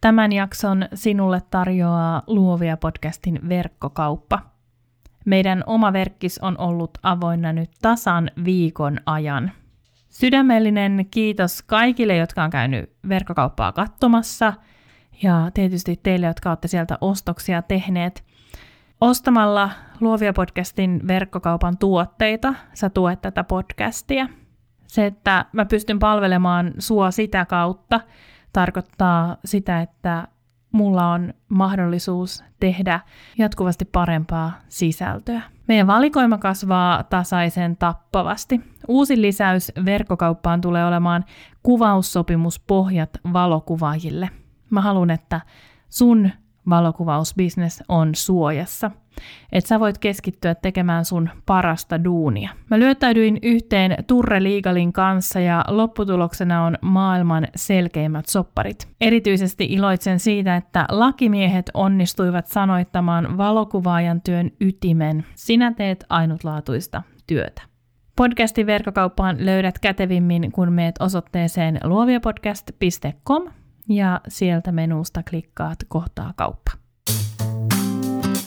Tämän jakson sinulle tarjoaa Luovia podcastin verkkokauppa. Meidän oma verkkis on ollut avoinna nyt tasan viikon ajan. Sydämellinen kiitos kaikille, jotka on käynyt verkkokauppaa katsomassa ja tietysti teille, jotka olette sieltä ostoksia tehneet. Ostamalla Luovia podcastin verkkokaupan tuotteita sä tuet tätä podcastia. Se, että mä pystyn palvelemaan sua sitä kautta, tarkoittaa sitä, että mulla on mahdollisuus tehdä jatkuvasti parempaa sisältöä. Meidän valikoima kasvaa tasaisen tappavasti. Uusi lisäys verkkokauppaan tulee olemaan kuvaussopimuspohjat valokuvaajille. Mä haluan, että sun valokuvausbisnes on suojassa. Että sä voit keskittyä tekemään sun parasta duunia. Mä lyöttäydyin yhteen Turre Legalin kanssa ja lopputuloksena on maailman selkeimmät sopparit. Erityisesti iloitsen siitä, että lakimiehet onnistuivat sanoittamaan valokuvaajan työn ytimen. Sinä teet ainutlaatuista työtä. Podcastin verkkokauppaan löydät kätevimmin, kun meet osoitteeseen luoviapodcast.com ja sieltä menusta klikkaat kohtaa kauppa.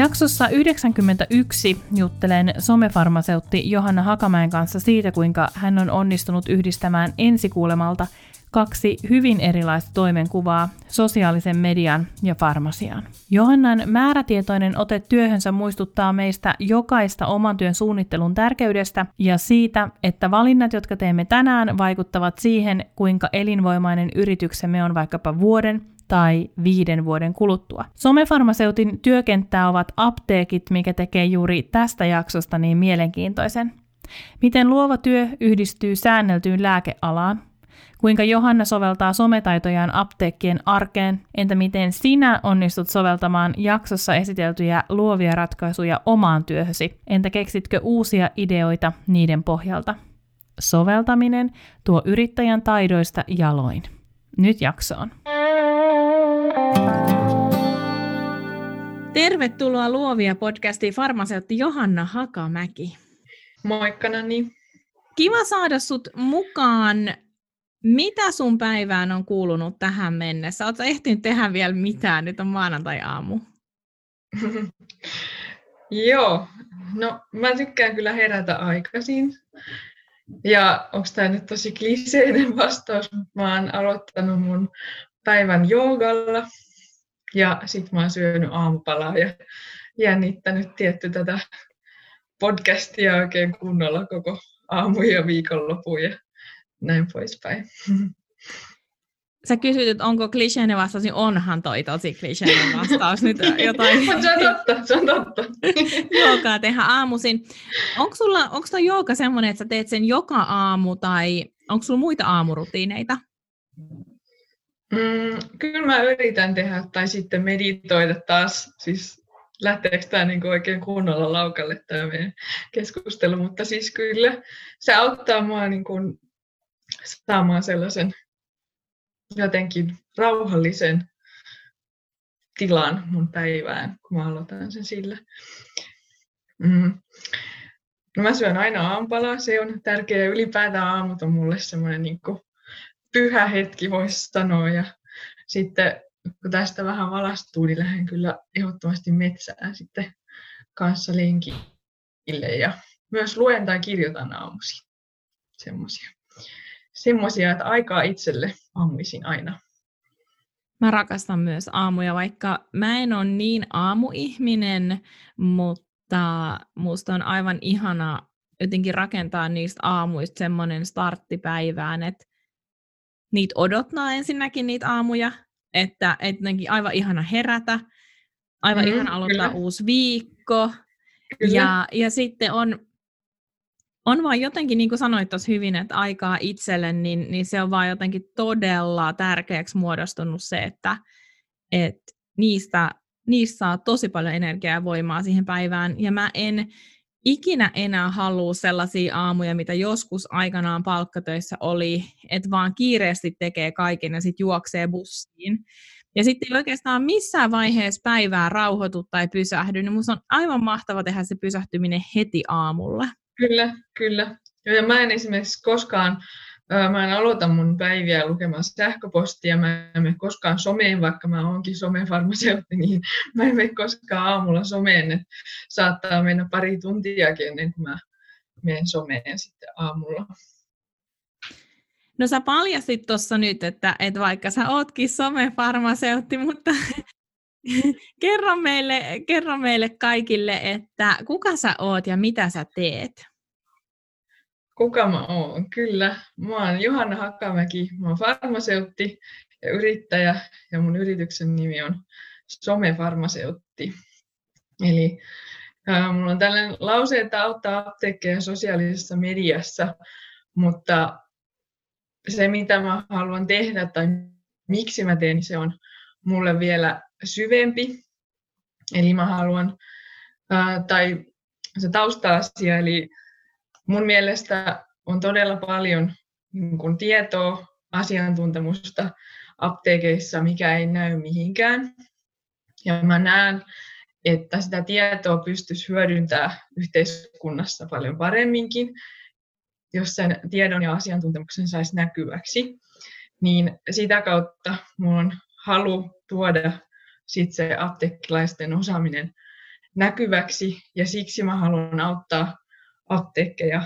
Jaksossa 91 juttelen somefarmaseutti Johanna Hakamäen kanssa siitä, kuinka hän on onnistunut yhdistämään ensikuulemalta kaksi hyvin erilaista toimenkuvaa, sosiaalisen median ja farmasian. Johannan määrätietoinen ote työhönsä muistuttaa meistä jokaista oman työn suunnittelun tärkeydestä ja siitä, että valinnat, jotka teemme tänään, vaikuttavat siihen, kuinka elinvoimainen yrityksemme on vaikkapa vuoden tai viiden vuoden kuluttua. Somefarmaseutin työkenttää ovat apteekit, mikä tekee juuri tästä jaksosta niin mielenkiintoisen. Miten luova työ yhdistyy säänneltyyn lääkealaan? Kuinka Johanna soveltaa sometaitojaan apteekkien arkeen? Entä miten sinä onnistut soveltamaan jaksossa esiteltyjä luovia ratkaisuja omaan työhösi? Entä keksitkö uusia ideoita niiden pohjalta? Soveltaminen tuo yrittäjän taidoista jaloin. Nyt jaksoon. Tervetuloa Luovia podcastiin farmaseutti Johanna Hakamäki. Moikka Nani. Kiva saada sut mukaan. Mitä sun päivään on kuulunut tähän mennessä? Oletko ehtinyt tehdä vielä mitään? Nyt on maanantai-aamu. Joo, no mä tykkään kyllä herätä aikaisin. Ja onko tämä nyt tosi kliseinen vastaus, mutta mä oon aloittanut mun päivän joogalla ja sitten mä oon syönyt aamupalaa ja jännittänyt tietty tätä podcastia oikein kunnolla koko aamu ja viikonloppu ja näin poispäin. Sä kysyt, että onko kliseinen vastaus, niin onhan toi tosi kliseinen vastaus. Nyt jotain... se on totta, se on totta. Joogaa tehdä aamuisin. Onko sulla, onko toi jooga semmoinen, että sä teet sen joka aamu tai onko sulla muita aamurutiineita? Mm, kyllä mä yritän tehdä tai sitten meditoida taas, siis lähteekö tämä niin oikein kunnolla laukalle tämä meidän keskustelu, mutta siis kyllä se auttaa mua niin kuin saamaan sellaisen jotenkin rauhallisen tilan mun päivään, kun mä aloitan sen sillä. Mm. No mä syön aina aamupalaa, se on tärkeä. Ylipäätään aamut on mulle semmoinen niin pyhä hetki, voisi sanoa. Ja sitten kun tästä vähän valastuu, niin lähden kyllä ehdottomasti metsään sitten kanssa lenkille. Ja myös luen tai kirjoitan aamuisin. Semmoisia. Semmoisia, että aikaa itselle aamuisin aina. Mä rakastan myös aamuja, vaikka mä en ole niin aamuihminen, mutta musta on aivan ihana jotenkin rakentaa niistä aamuista semmoinen starttipäivään, että niitä odottaa ensinnäkin niitä aamuja, että jotenkin aivan ihana herätä, aivan mm, ihana aloittaa kyllä. uusi viikko. Ja, ja sitten on, on vaan jotenkin, niin kuin sanoit tuossa hyvin, että aikaa itselle, niin, niin se on vaan jotenkin todella tärkeäksi muodostunut se, että et niistä niistä saa tosi paljon energiaa ja voimaa siihen päivään. Ja mä en ikinä enää halua sellaisia aamuja, mitä joskus aikanaan palkkatöissä oli, että vaan kiireesti tekee kaiken ja sitten juoksee bussiin. Ja sitten ei oikeastaan missään vaiheessa päivää rauhoitu tai pysähdy, niin on aivan mahtava tehdä se pysähtyminen heti aamulla. Kyllä, kyllä. Ja mä en esimerkiksi koskaan Mä en aloita mun päiviä lukemaan sähköpostia, mä en mene koskaan someen, vaikka mä oonkin somefarmaseutti, niin mä en mene koskaan aamulla someen, että saattaa mennä pari tuntiakin ennen kuin mä menen someen sitten aamulla. No sä paljasit tuossa nyt, että, että vaikka sä ootkin somefarmaseutti, mutta kerro, meille, kerro meille kaikille, että kuka sä oot ja mitä sä teet? Kuka mä oon. Kyllä, mä oon Johanna Hakamäki, mä oon farmaseutti ja yrittäjä ja mun yrityksen nimi on Somefarmaseutti. Eli äh, mulla on tällainen lause, että auttaa apteekkeja sosiaalisessa mediassa, mutta se mitä mä haluan tehdä tai miksi mä teen, se on mulle vielä syvempi. Eli mä haluan, äh, tai se tausta-asia, eli mun mielestä on todella paljon niin kuin tietoa, asiantuntemusta apteekeissa, mikä ei näy mihinkään. Ja mä näen, että sitä tietoa pystyisi hyödyntämään yhteiskunnassa paljon paremminkin, jos sen tiedon ja asiantuntemuksen saisi näkyväksi. Niin sitä kautta minulla on halu tuoda sit se apteekkilaisten osaaminen näkyväksi, ja siksi mä haluan auttaa apteekkeja,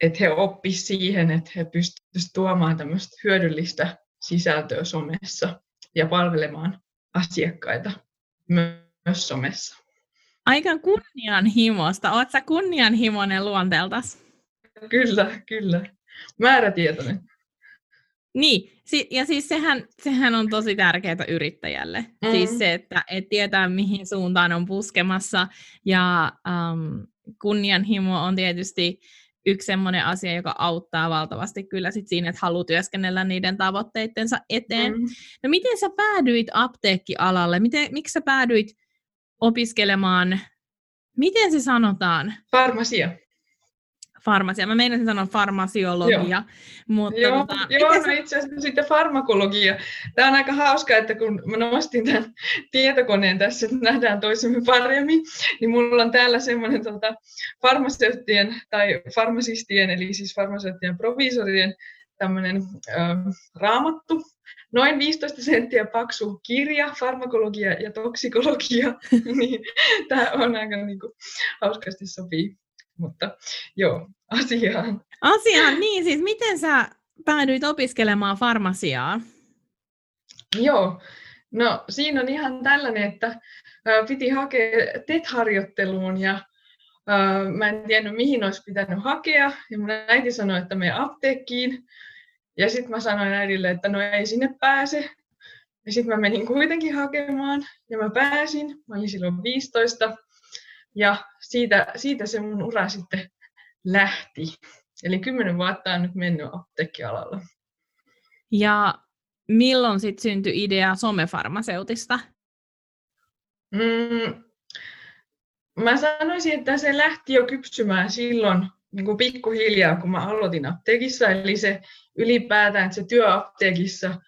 että he oppisivat siihen, että he pystyisivät tuomaan tämmöistä hyödyllistä sisältöä somessa ja palvelemaan asiakkaita myös somessa. Aika kunnianhimoista. Oletko kunnianhimoinen luonteeltas? Kyllä, kyllä. Määrätietoinen. Niin, ja siis sehän, sehän on tosi tärkeää yrittäjälle. Mm. Siis se, että et tietää mihin suuntaan on puskemassa ja um, kunnianhimo on tietysti yksi sellainen asia, joka auttaa valtavasti kyllä sit siinä, että haluaa työskennellä niiden tavoitteittensa eteen. Mm. No miten sä päädyit apteekkialalle? Miten, miksi sä päädyit opiskelemaan, miten se sanotaan? Farmasia farmasia. Mä meinasin sanoa farmasiologia. Joo, mutta joo, tota, joo no itse asiassa sitten farmakologia. Tämä on aika hauska, että kun mä nostin tämän tietokoneen tässä, että nähdään toisemme paremmin, niin mulla on täällä semmoinen tota, farmaseuttien tai farmasistien, eli siis farmaseuttien provisorien tämmöinen ö, raamattu, noin 15 senttiä paksu kirja, farmakologia ja toksikologia, niin tämä on aika niin kuin, hauskasti sopii mutta joo, asiaan. Asiaan, niin siis miten sä päädyit opiskelemaan farmasiaa? Joo, no siinä on ihan tällainen, että piti hakea TET-harjoitteluun ja mä en tiennyt mihin olisi pitänyt hakea. Ja mun äiti sanoi, että me apteekkiin. Ja sitten mä sanoin äidille, että no ei sinne pääse. Ja sitten mä menin kuitenkin hakemaan. Ja mä pääsin, mä olin silloin 15 ja siitä, siitä se mun ura sitten lähti. Eli kymmenen vuotta on nyt mennyt apteekkialalla. Ja milloin sitten syntyi idea somefarmaseutista? Mm, mä sanoisin, että se lähti jo kypsymään silloin niin kuin pikkuhiljaa, kun mä aloitin apteekissa. Eli se ylipäätään, että se työ apteekissa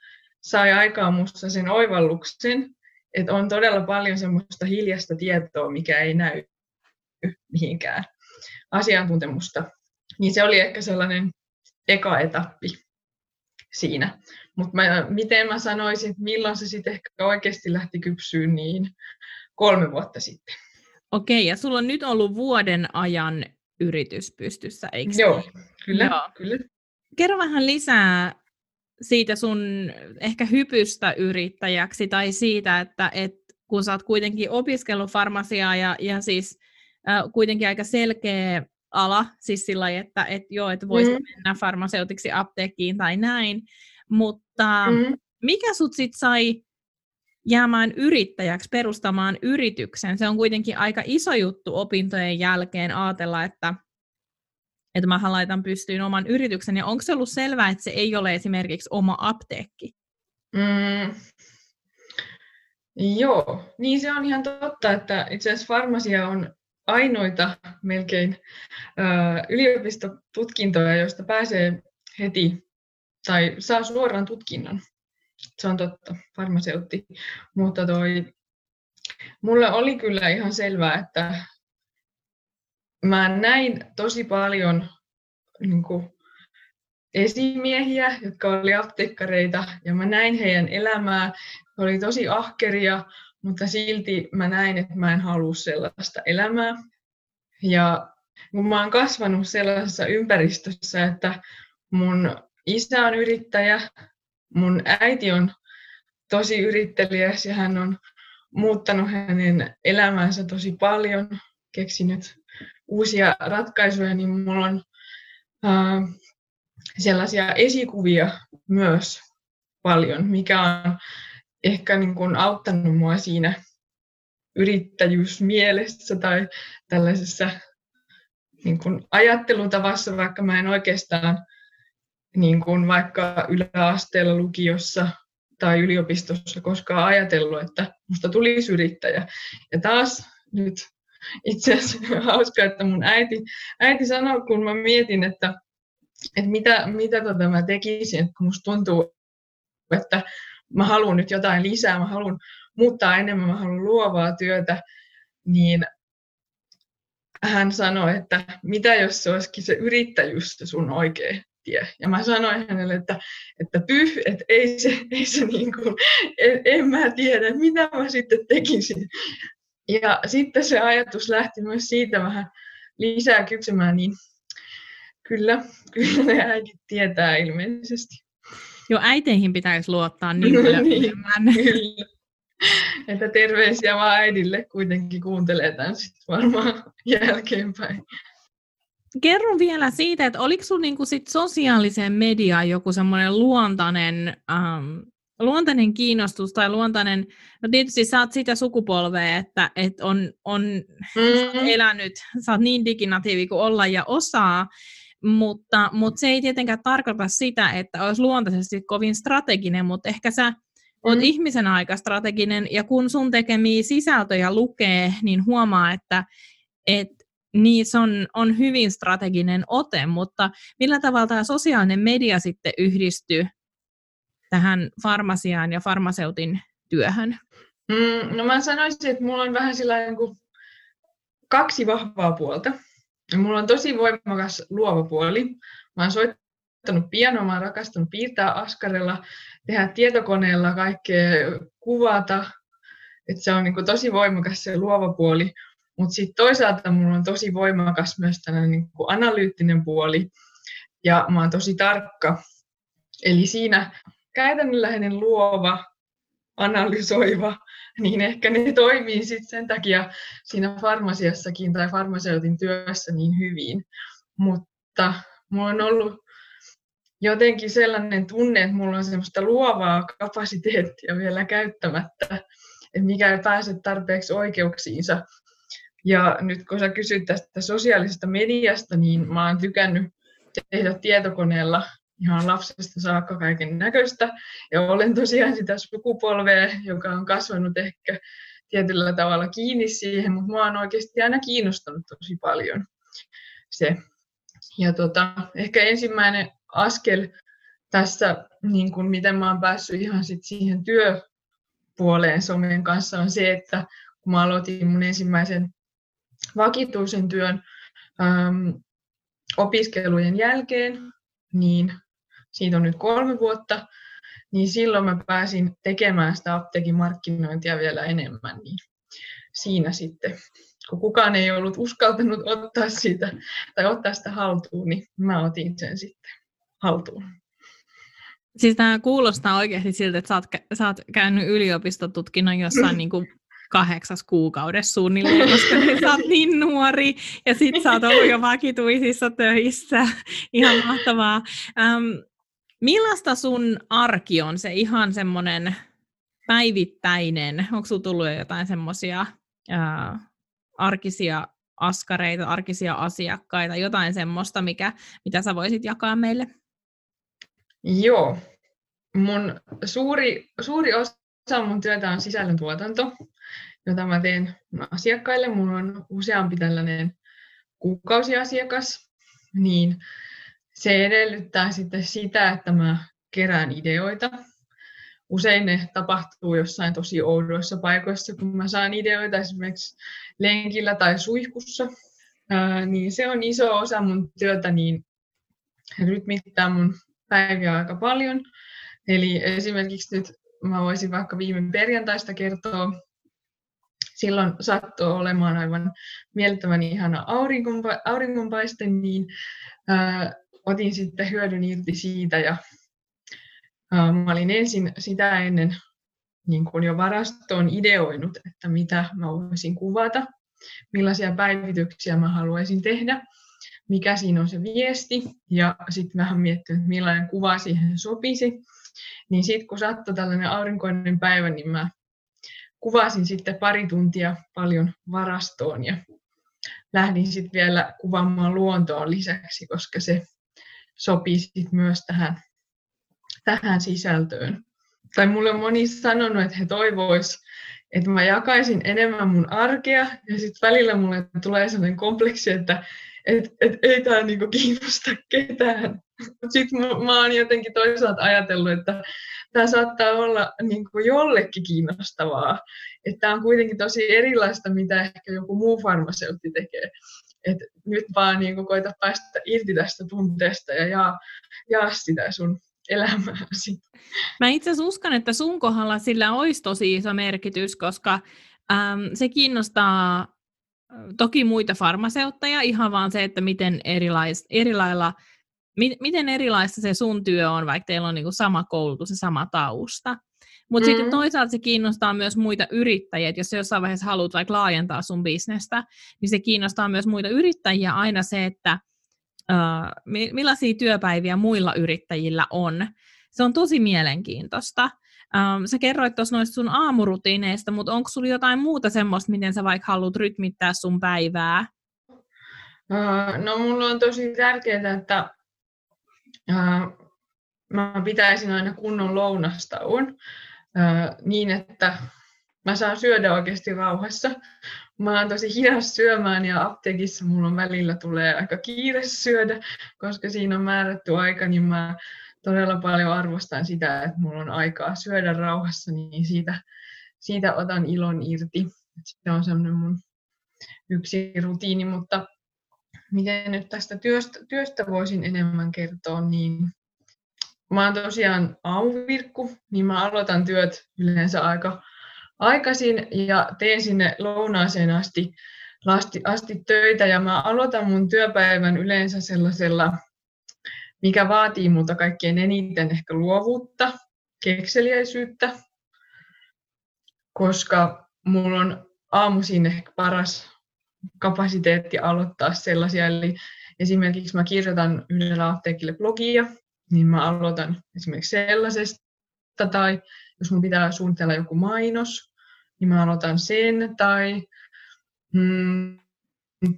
sai aikaan musta sen oivalluksen, että on todella paljon semmoista hiljasta tietoa, mikä ei näy mihinkään asiantuntemusta. Niin se oli ehkä sellainen eka etappi siinä. Mutta miten mä sanoisin, milloin se sitten ehkä oikeasti lähti kypsyyn, niin kolme vuotta sitten. Okei, ja sulla on nyt ollut vuoden ajan yritys pystyssä, eikö Joo, kyllä, Joo. kyllä. Kerro vähän lisää siitä sun ehkä hypystä yrittäjäksi tai siitä, että et, kun sä oot kuitenkin opiskellut farmasiaa ja, ja siis kuitenkin aika selkeä ala, siis sillä lailla, että et joo, että voisi mm. mennä farmaseutiksi apteekkiin tai näin, mutta mm. mikä sut sitten sai jäämään yrittäjäksi, perustamaan yrityksen? Se on kuitenkin aika iso juttu opintojen jälkeen ajatella, että että mä laitan pystyyn oman yrityksen, ja onko se ollut selvää, että se ei ole esimerkiksi oma apteekki? Mm. Joo, niin se on ihan totta, että itse asiassa farmasia on ainoita melkein yliopistotutkintoja, joista pääsee heti tai saa suoraan tutkinnon. Se on totta, farmaseutti. Mutta toi, mulle oli kyllä ihan selvää, että mä näin tosi paljon niin kuin, esimiehiä, jotka oli apteekkareita, ja mä näin heidän elämää. He oli tosi ahkeria, mutta silti mä näin, että mä en halua sellaista elämää. Ja kun mä oon kasvanut sellaisessa ympäristössä, että mun isä on yrittäjä, mun äiti on tosi yrittelijäs ja hän on muuttanut hänen elämäänsä tosi paljon, keksinyt uusia ratkaisuja, niin mulla on äh, sellaisia esikuvia myös paljon, mikä on ehkä niin kuin auttanut mua siinä yrittäjyysmielessä tai tällaisessa niin kuin ajattelutavassa, vaikka mä en oikeastaan niin kuin vaikka yläasteella lukiossa tai yliopistossa koskaan ajatellut, että musta tulisi yrittäjä. Ja taas nyt itse asiassa hauska, että mun äiti, äiti sanoi, kun mä mietin, että, että mitä, mitä tota mä tekisin, kun musta tuntuu, että mä haluan nyt jotain lisää, mä haluan muuttaa enemmän, mä haluan luovaa työtä, niin hän sanoi, että mitä jos se olisikin se yrittäjyys sun oikea tie. Ja mä sanoin hänelle, että, että pyh, että ei se, ei se niin kuin, en, en mä tiedä, mitä mä sitten tekisin. Ja sitten se ajatus lähti myös siitä vähän lisää kypsemään, niin kyllä, kyllä ne äidit tietää ilmeisesti. Joo, äiteihin pitäisi luottaa niin paljon niin, kyllä. Että terveisiä vaan äidille kuitenkin kuuntelee tämän sitten varmaan jälkeenpäin. Kerro vielä siitä, että oliko sinulla niinku sit sosiaaliseen mediaan joku semmoinen luontainen, ähm, luontainen kiinnostus tai luontainen, no tietysti sä oot sitä sukupolvea, että et on, on mm-hmm. elänyt, sä oot niin diginatiivi kuin olla ja osaa, mutta, mutta se ei tietenkään tarkoita sitä, että olisi luontaisesti kovin strateginen, mutta ehkä sä oot mm. ihmisen aika strateginen, ja kun sun tekemiä sisältöjä lukee, niin huomaa, että et niissä on, on hyvin strateginen ote, mutta millä tavalla tämä sosiaalinen media sitten yhdistyy tähän farmasiaan ja farmaseutin työhön? Mm, no mä sanoisin, että mulla on vähän niin kuin kaksi vahvaa puolta. Mulla on tosi voimakas luova puoli. Mä oon soittanut pianoa, mä oon rakastanut piirtää askarella, tehdä tietokoneella kaikkea, kuvata. Et se on niin kuin tosi voimakas se luova puoli. Mutta sitten toisaalta mulla on tosi voimakas myös tällainen niin kuin analyyttinen puoli. Ja mä oon tosi tarkka. Eli siinä käytännönläheinen luova, analysoiva, niin ehkä ne toimii sitten sen takia siinä farmasiassakin tai farmaseutin työssä niin hyvin. Mutta mulla on ollut jotenkin sellainen tunne, että mulla on semmoista luovaa kapasiteettia vielä käyttämättä, että mikä ei pääse tarpeeksi oikeuksiinsa. Ja nyt kun sä kysyt tästä sosiaalisesta mediasta, niin mä oon tykännyt tehdä tietokoneella ihan lapsesta saakka kaiken näköistä. Ja olen tosiaan sitä sukupolvea, joka on kasvanut ehkä tietyllä tavalla kiinni siihen, mutta mua on oikeasti aina kiinnostanut tosi paljon se. Ja tota, ehkä ensimmäinen askel tässä, niin kuin miten mä oon päässyt ihan sit siihen työpuoleen somen kanssa, on se, että kun mä aloitin mun ensimmäisen vakituisen työn äm, opiskelujen jälkeen, niin siitä on nyt kolme vuotta, niin silloin mä pääsin tekemään sitä apteekin markkinointia vielä enemmän. Niin siinä sitten, kun kukaan ei ollut uskaltanut ottaa sitä tai ottaa sitä haltuun, niin mä otin sen sitten haltuun. Siis tämä kuulostaa oikeasti siltä, että sä oot, sä oot käynyt yliopistotutkinnon jossain niin kuin kahdeksas kuukaudessa suunnilleen, koska sä oot niin nuori ja sit sä oot ollut jo vakituisissa töissä. Ihan mahtavaa. Ähm, millaista sun arki on se ihan semmoinen päivittäinen? Onko sulla tullut jo jotain semmoisia arkisia askareita, arkisia asiakkaita, jotain semmoista, mikä, mitä sä voisit jakaa meille? Joo. Mun suuri, suuri osa osa mun työtä on sisällöntuotanto, jota mä teen asiakkaille. Mulla on useampi tällainen kuukausiasiakas, niin se edellyttää sitten sitä, että mä kerään ideoita. Usein ne tapahtuu jossain tosi oudoissa paikoissa, kun mä saan ideoita esimerkiksi lenkillä tai suihkussa. Ää, niin se on iso osa mun työtä, niin rytmittää mun päiviä aika paljon. Eli esimerkiksi nyt mä voisin vaikka viime perjantaista kertoa, silloin sattui olemaan aivan mielettömän ihana auringonpa- auringonpaiste, niin ää, otin sitten hyödyn irti siitä ja ää, mä olin ensin sitä ennen niin kuin jo varastoon ideoinut, että mitä mä voisin kuvata, millaisia päivityksiä mä haluaisin tehdä, mikä siinä on se viesti ja sitten vähän miettinyt, millainen kuva siihen sopisi. Niin sitten kun sattui tällainen aurinkoinen päivä, niin mä kuvasin sitten pari tuntia paljon varastoon ja lähdin sitten vielä kuvaamaan luontoon lisäksi, koska se sopii sitten myös tähän, tähän sisältöön. Tai mulle on moni sanonut, että he toivois, että mä jakaisin enemmän mun arkea ja sitten välillä mulle tulee sellainen kompleksi, että et, et ei tämä niinku kiinnosta ketään. Sitten mä, mä oon jotenkin toisaalta ajatellut, että tämä saattaa olla niinku jollekin kiinnostavaa. Että tämä on kuitenkin tosi erilaista, mitä ehkä joku muu farmaseutti tekee. Et nyt vaan niinku koita päästä irti tästä tunteesta ja jaa, jaa sitä sun elämääsi. Mä itse asiassa uskon, että sun kohdalla sillä olisi tosi iso merkitys, koska äm, se kiinnostaa toki muita farmaseutteja, ihan vaan se, että miten, erilais, erilailla, mi, miten erilaista se sun työ on, vaikka teillä on niinku sama koulutus ja sama tausta. Mutta mm-hmm. sitten toisaalta se kiinnostaa myös muita yrittäjiä, että jos jossain vaiheessa haluat vaikka laajentaa sun bisnestä, niin se kiinnostaa myös muita yrittäjiä aina se, että uh, millaisia työpäiviä muilla yrittäjillä on. Se on tosi mielenkiintoista. Um, sä kerroit tuossa noista sun aamurutiineista, mutta onko sulla jotain muuta semmoista, miten sä vaikka haluat rytmittää sun päivää? Uh, no mulla on tosi tärkeää, että uh, mä pitäisin aina kunnon lounastauon niin, että mä saan syödä oikeasti rauhassa. Mä oon tosi hidas syömään ja apteekissa mulla on välillä tulee aika kiire syödä, koska siinä on määrätty aika, niin mä todella paljon arvostan sitä, että mulla on aikaa syödä rauhassa, niin siitä, siitä otan ilon irti. Se on semmoinen mun yksi rutiini, mutta miten nyt tästä työstä, työstä voisin enemmän kertoa, niin mä oon tosiaan aamuvirkku, niin mä aloitan työt yleensä aika aikaisin ja teen sinne lounaaseen asti, asti, asti töitä ja mä aloitan mun työpäivän yleensä sellaisella mikä vaatii multa kaikkein eniten ehkä luovuutta, kekseliäisyyttä, koska mulla on aamuisin ehkä paras kapasiteetti aloittaa sellaisia. Eli esimerkiksi mä kirjoitan yhdellä apteekille blogia, niin mä aloitan esimerkiksi sellaisesta, tai jos mun pitää suunnitella joku mainos, niin mä aloitan sen, tai mm,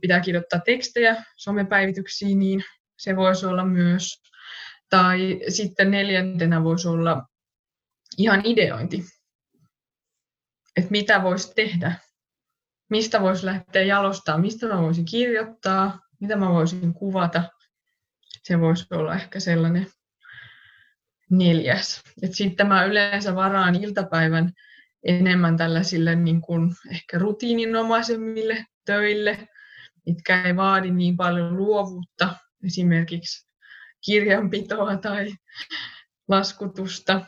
pitää kirjoittaa tekstejä somepäivityksiin, niin se voisi olla myös. Tai sitten neljäntenä voisi olla ihan ideointi. Että mitä voisi tehdä, mistä voisi lähteä jalostaa, mistä mä voisin kirjoittaa, mitä mä voisin kuvata. Se voisi olla ehkä sellainen neljäs. Sitten mä yleensä varaan iltapäivän enemmän tällaisille niin kuin ehkä rutiininomaisemmille töille, mitkä ei vaadi niin paljon luovuutta, esimerkiksi kirjanpitoa tai laskutusta.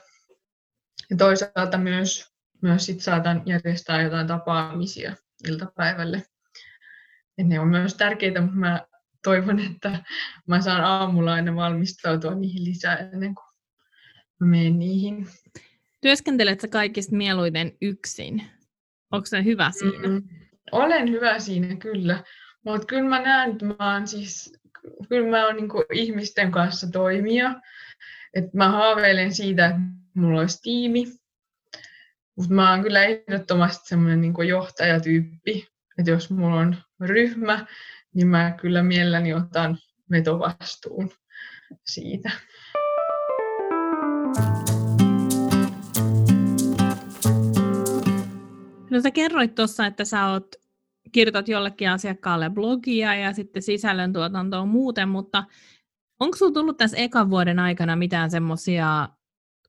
Ja toisaalta myös, myös sit saatan järjestää jotain tapaamisia iltapäivälle. Et ne on myös tärkeitä, mutta mä toivon, että mä saan aamulla aina valmistautua niihin lisää ennen kuin mä menen niihin. Työskentelet sä kaikista mieluiten yksin? Onko se hyvä siinä? Mm-hmm. Olen hyvä siinä, kyllä. Mutta kyllä mä näen, että mä oon siis kyllä mä oon niin ihmisten kanssa toimia. Et mä haaveilen siitä, että mulla olisi tiimi. Mutta mä oon kyllä ehdottomasti semmoinen niin johtajatyyppi. Että jos mulla on ryhmä, niin mä kyllä mielelläni otan vetovastuun siitä. No sä kerroit tuossa, että sä oot, kirjoitat jollekin asiakkaalle blogia ja sitten sisällöntuotantoa muuten, mutta onko sulla tullut tässä ekan vuoden aikana mitään semmoisia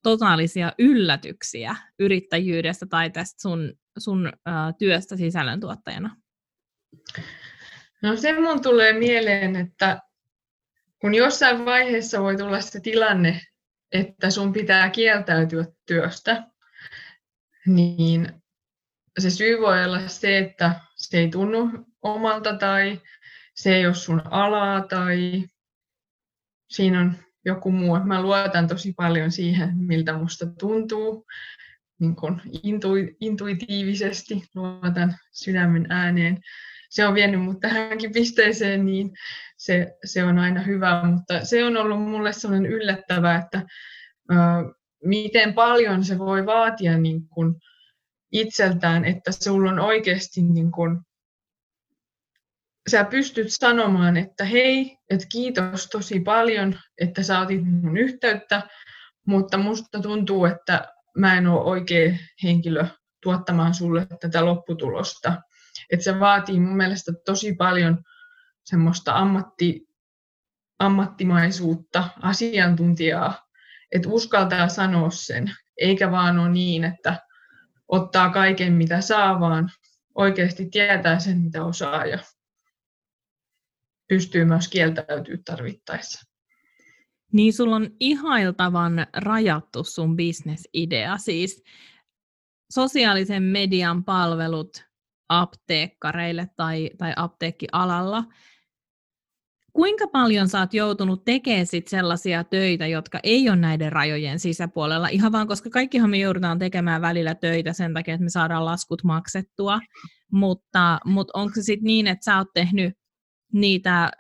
totaalisia yllätyksiä yrittäjyydestä tai tästä sun, sun uh, työstä sisällöntuottajana? No se mun tulee mieleen, että kun jossain vaiheessa voi tulla se tilanne, että sun pitää kieltäytyä työstä, niin se syy voi olla se, että se ei tunnu omalta tai se ei ole sun alaa tai siinä on joku muu. Mä luotan tosi paljon siihen, miltä musta tuntuu, niin kun intuitiivisesti luotan sydämen ääneen. Se on vienyt mut tähänkin pisteeseen, niin se, se on aina hyvä, mutta se on ollut mulle sellainen yllättävää, että ö, miten paljon se voi vaatia niin kun itseltään, että sulla on oikeasti niin kun, sä pystyt sanomaan, että hei, että kiitos tosi paljon, että sä otit mun yhteyttä, mutta musta tuntuu, että mä en ole oikea henkilö tuottamaan sulle tätä lopputulosta. Että se vaatii mun mielestä tosi paljon semmoista ammatti, ammattimaisuutta, asiantuntijaa, että uskaltaa sanoa sen, eikä vaan ole niin, että ottaa kaiken mitä saa, vaan oikeasti tietää sen mitä osaa ja pystyy myös kieltäytyä tarvittaessa. Niin sulla on ihailtavan rajattu sun bisnesidea, siis sosiaalisen median palvelut apteekkareille tai, tai apteekkialalla. Kuinka paljon sä oot joutunut tekemään sit sellaisia töitä, jotka ei ole näiden rajojen sisäpuolella, ihan vaan koska kaikkihan me joudutaan tekemään välillä töitä sen takia, että me saadaan laskut maksettua, mutta, mutta onko se sitten niin, että sä oot tehnyt niitä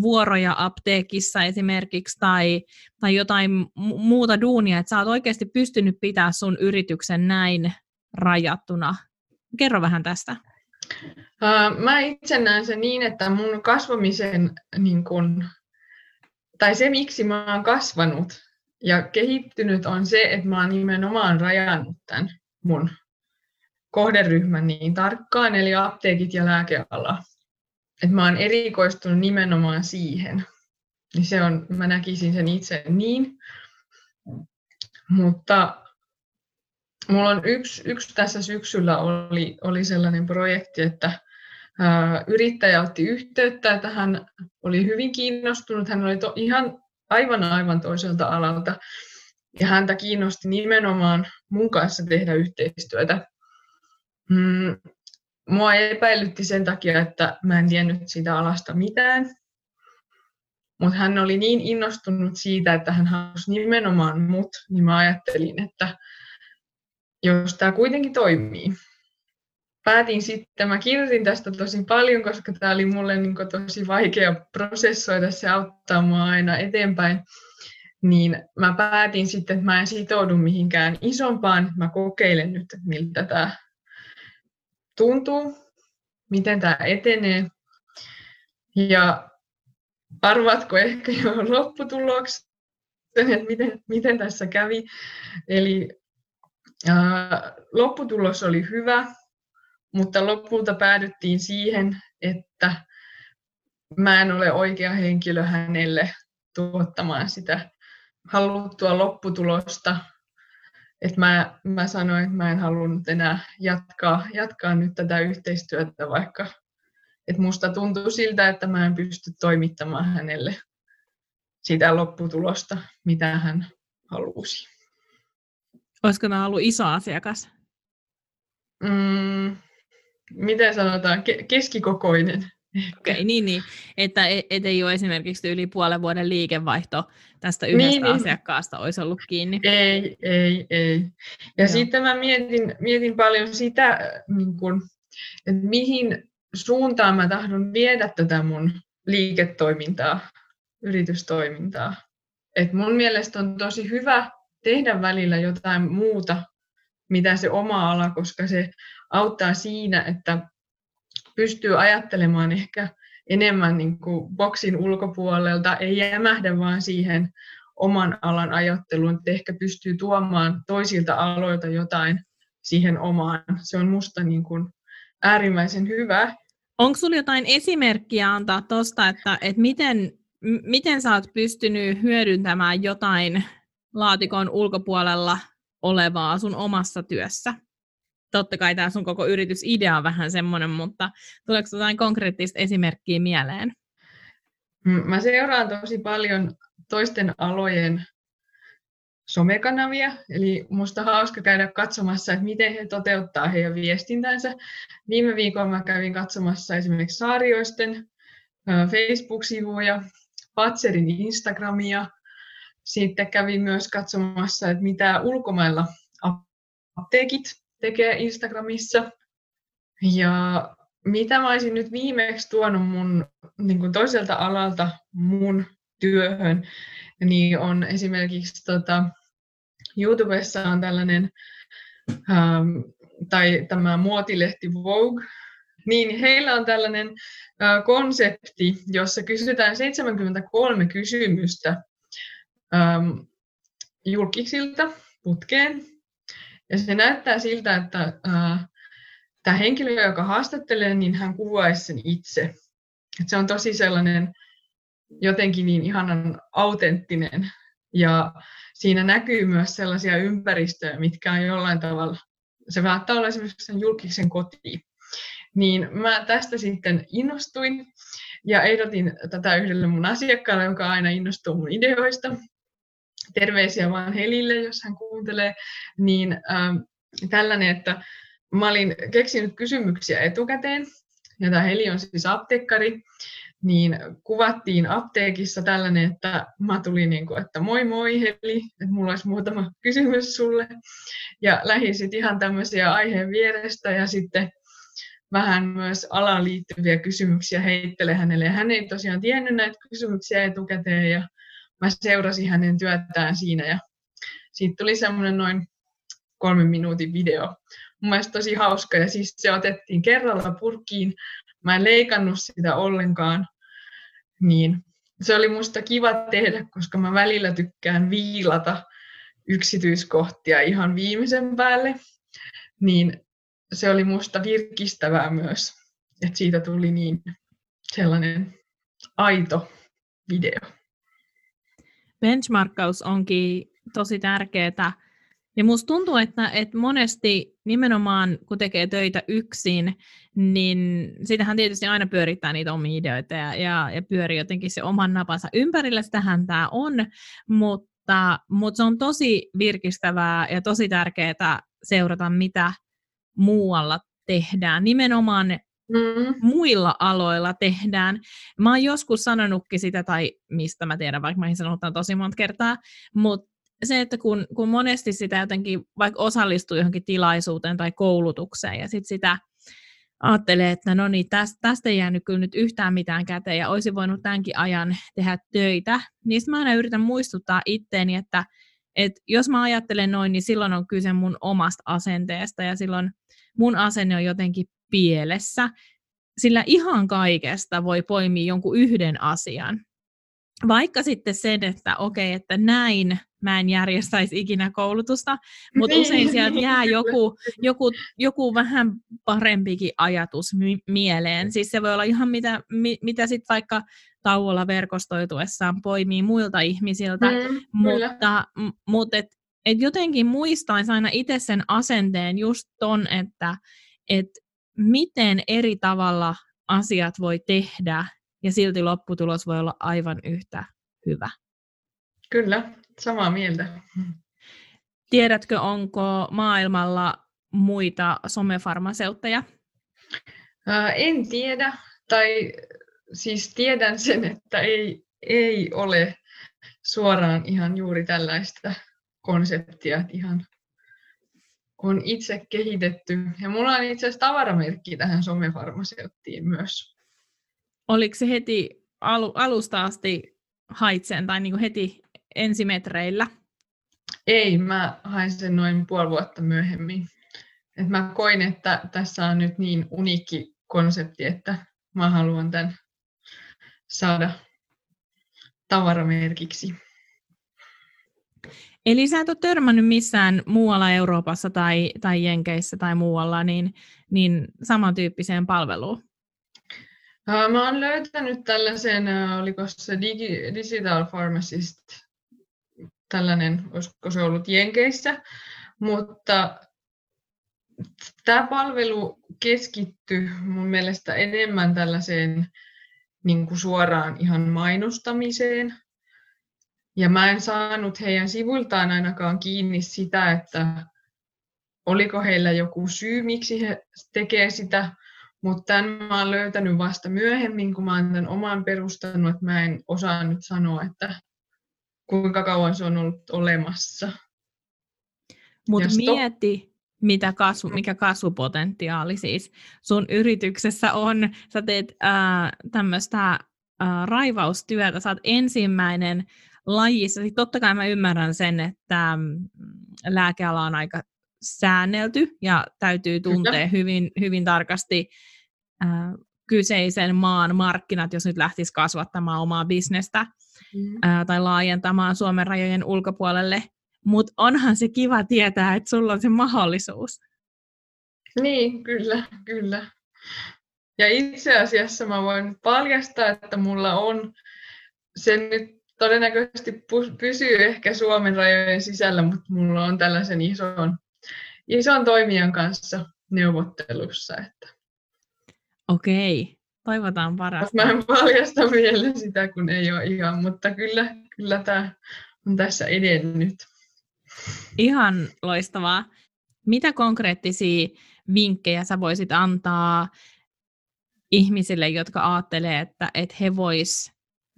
vuoroja apteekissa esimerkiksi tai, tai jotain muuta duunia, että sä oot oikeasti pystynyt pitämään sun yrityksen näin rajattuna. Kerro vähän tästä. Mä itse näen sen niin, että mun kasvamisen, niin kun, tai se miksi mä oon kasvanut ja kehittynyt on se, että mä oon nimenomaan rajannut tämän mun kohderyhmän niin tarkkaan, eli apteekit ja lääkeala että mä oon erikoistunut nimenomaan siihen. Niin se on, mä näkisin sen itse niin. Mutta mulla on yksi, yksi tässä syksyllä oli, oli sellainen projekti, että ää, yrittäjä otti yhteyttä, että hän oli hyvin kiinnostunut. Hän oli to, ihan aivan aivan toiselta alalta. Ja häntä kiinnosti nimenomaan mun kanssa tehdä yhteistyötä. Mm, mua epäilytti sen takia, että mä en tiennyt siitä alasta mitään. Mutta hän oli niin innostunut siitä, että hän halusi nimenomaan mut, niin mä ajattelin, että jos tämä kuitenkin toimii. Päätin sitten, mä kirjoitin tästä tosi paljon, koska tämä oli mulle niin tosi vaikea prosessoida, se auttaa mua aina eteenpäin. Niin mä päätin sitten, että mä en sitoudu mihinkään isompaan, mä kokeilen nyt, miltä tämä tuntuu, miten tämä etenee. Ja arvatko ehkä jo lopputuloksen, että miten, miten tässä kävi. Eli lopputulos oli hyvä, mutta lopulta päädyttiin siihen, että mä en ole oikea henkilö hänelle tuottamaan sitä haluttua lopputulosta, että mä, mä sanoin, että mä en halunnut enää jatkaa, jatkaa nyt tätä yhteistyötä, vaikka että musta tuntuu siltä, että mä en pysty toimittamaan hänelle sitä lopputulosta, mitä hän halusi. Olisiko tämä ollut iso asiakas? Mm, miten sanotaan, Ke- keskikokoinen. Okei, okay, niin, niin. Että et, et ei ole esimerkiksi yli puolen vuoden liikevaihto tästä yhdestä niin, niin. asiakkaasta olisi ollut kiinni. Ei, ei, ei. Ja Joo. sitten mä mietin, mietin paljon sitä, niin kun, että mihin suuntaan mä tahdon viedä tätä mun liiketoimintaa, yritystoimintaa. Et mun mielestä on tosi hyvä tehdä välillä jotain muuta, mitä se oma ala, koska se auttaa siinä, että pystyy ajattelemaan ehkä enemmän niin kuin boksin ulkopuolelta, ei jämähdä vaan siihen oman alan ajatteluun, että ehkä pystyy tuomaan toisilta aloilta jotain siihen omaan. Se on musta niin kuin äärimmäisen hyvä. Onko sinulla jotain esimerkkiä antaa tuosta, että, että miten, miten sä oot pystynyt hyödyntämään jotain laatikon ulkopuolella olevaa sun omassa työssä? Totta kai tämä sun koko yritysidea on vähän semmoinen, mutta tuleeko jotain konkreettista esimerkkiä mieleen? Mm, mä seuraan tosi paljon toisten alojen somekanavia, eli musta hauska käydä katsomassa, että miten he toteuttaa heidän viestintänsä. Viime viikolla mä kävin katsomassa esimerkiksi Saarioisten Facebook-sivuja, Patserin Instagramia, sitten kävin myös katsomassa, että mitä ulkomailla apteekit tekee Instagramissa. Ja mitä mä olisin nyt viimeksi tuonut mun niin kuin toiselta alalta mun työhön, niin on esimerkiksi tota, YouTubessa on tällainen, ähm, tai tämä muotilehti Vogue, niin heillä on tällainen äh, konsepti, jossa kysytään 73 kysymystä ähm, julkiksilta putkeen. Ja se näyttää siltä, että äh, tämä henkilö, joka haastattelee, niin hän kuvaisi sen itse. Et se on tosi sellainen jotenkin niin ihanan autenttinen. Ja siinä näkyy myös sellaisia ympäristöjä, mitkä on jollain tavalla, se välttää olla esimerkiksi sen julkisen kotiin. Niin mä tästä sitten innostuin ja ehdotin tätä yhdelle mun asiakkaalle, joka aina innostuu mun ideoista. Terveisiä vaan Helille, jos hän kuuntelee. Niin ähm, tällainen, että mä olin keksinyt kysymyksiä etukäteen, ja tämä Heli on siis apteekkari, niin kuvattiin apteekissa tällainen, että mä tulin niin kuin, että moi moi Heli, että mulla olisi muutama kysymys sulle. Ja lähdin sitten ihan tämmöisiä aiheen vierestä ja sitten vähän myös alaan liittyviä kysymyksiä heittele hänelle. Ja hän ei tosiaan tiennyt näitä kysymyksiä etukäteen ja mä seurasin hänen työtään siinä ja siitä tuli semmoinen noin kolmen minuutin video. Mun mielestä tosi hauska ja siis se otettiin kerralla purkkiin. Mä en leikannut sitä ollenkaan. Niin se oli musta kiva tehdä, koska mä välillä tykkään viilata yksityiskohtia ihan viimeisen päälle. Niin se oli musta virkistävää myös, että siitä tuli niin sellainen aito video. Benchmarkkaus onkin tosi tärkeää ja musta tuntuu, että, että monesti nimenomaan kun tekee töitä yksin, niin sitähän tietysti aina pyörittää niitä omia ideoita ja, ja, ja pyörii jotenkin se oman napansa ympärillä, sitähän tämä on, mutta, mutta se on tosi virkistävää ja tosi tärkeää seurata, mitä muualla tehdään. Nimenomaan mm. muilla aloilla tehdään. Mä oon joskus sanonutkin sitä, tai mistä mä tiedän, vaikka mä en sanonut tosi monta kertaa, mutta se, että kun, kun monesti sitä jotenkin vaikka osallistuu johonkin tilaisuuteen tai koulutukseen ja sitten sitä ajattelee, että no niin, tästä, tästä ei jäänyt kyllä nyt yhtään mitään käteen ja olisi voinut tämänkin ajan tehdä töitä, niin mä aina yritän muistuttaa itteeni, että, että jos mä ajattelen noin, niin silloin on kyse mun omasta asenteesta ja silloin mun asenne on jotenkin pielessä, sillä ihan kaikesta voi poimia jonkun yhden asian. Vaikka sitten sen, että okei, okay, että näin mä en järjestäisi ikinä koulutusta, mutta niin. usein sieltä jää joku, joku, joku vähän parempikin ajatus mieleen. Siis se voi olla ihan mitä, mitä sitten vaikka tauolla verkostoituessaan poimii muilta ihmisiltä, mm, mutta, mutta et, et jotenkin muistaisi aina itse sen asenteen just ton, että et miten eri tavalla asiat voi tehdä ja silti lopputulos voi olla aivan yhtä hyvä. Kyllä, samaa mieltä. Tiedätkö, onko maailmalla muita somefarmaseutteja? En tiedä, tai siis tiedän sen, että ei, ei ole suoraan ihan juuri tällaista konseptia, että ihan on itse kehitetty. Ja mulla on itse asiassa tavaramerkki tähän somefarmaseuttiin myös. Oliko se heti alu, alusta asti haitseen tai niin kuin heti ensimetreillä? Ei, mä hain sen noin puoli vuotta myöhemmin. Et mä koin, että tässä on nyt niin uniikki konsepti, että mä haluan tämän saada tavaramerkiksi. Eli sä et ole törmännyt missään muualla Euroopassa tai, tai Jenkeissä tai muualla niin, niin samantyyppiseen palveluun? Mä oon löytänyt tällaisen, oliko se Digi, Digital Pharmacist, tällainen, olisiko se ollut Jenkeissä, mutta tämä palvelu keskittyy mun mielestä enemmän tällaiseen niin kuin suoraan ihan mainostamiseen. Ja mä en saanut heidän sivuiltaan ainakaan kiinni sitä, että oliko heillä joku syy, miksi he tekee sitä, mutta tämän mä oon löytänyt vasta myöhemmin, kun mä oon tämän oman perustanut, että mä en osaa nyt sanoa, että kuinka kauan se on ollut olemassa. Mutta mieti, mitä kasvu, mikä kasvupotentiaali siis sun yrityksessä on. Sä teet äh, tämmöistä äh, raivaustyötä, sä oot ensimmäinen lajissa. Sitten totta kai mä ymmärrän sen, että mm, lääkeala on aika säännelty ja täytyy tuntea hyvin, hyvin tarkasti äh, kyseisen maan markkinat, jos nyt lähtisi kasvattamaan omaa bisnestä mm. äh, tai laajentamaan Suomen rajojen ulkopuolelle. Mutta onhan se kiva tietää, että sulla on se mahdollisuus. Niin, kyllä, kyllä. Ja itse asiassa mä voin paljastaa, että mulla on, se nyt todennäköisesti pysyy ehkä Suomen rajojen sisällä, mutta mulla on tällaisen ison, ison toimijan kanssa neuvottelussa. Että... Okei, toivotaan parasta. Mä en paljasta vielä sitä, kun ei ole ihan, mutta kyllä, kyllä tämä on tässä edennyt. Ihan loistavaa. Mitä konkreettisia vinkkejä sä voisit antaa ihmisille, jotka ajattelee, että, että he vois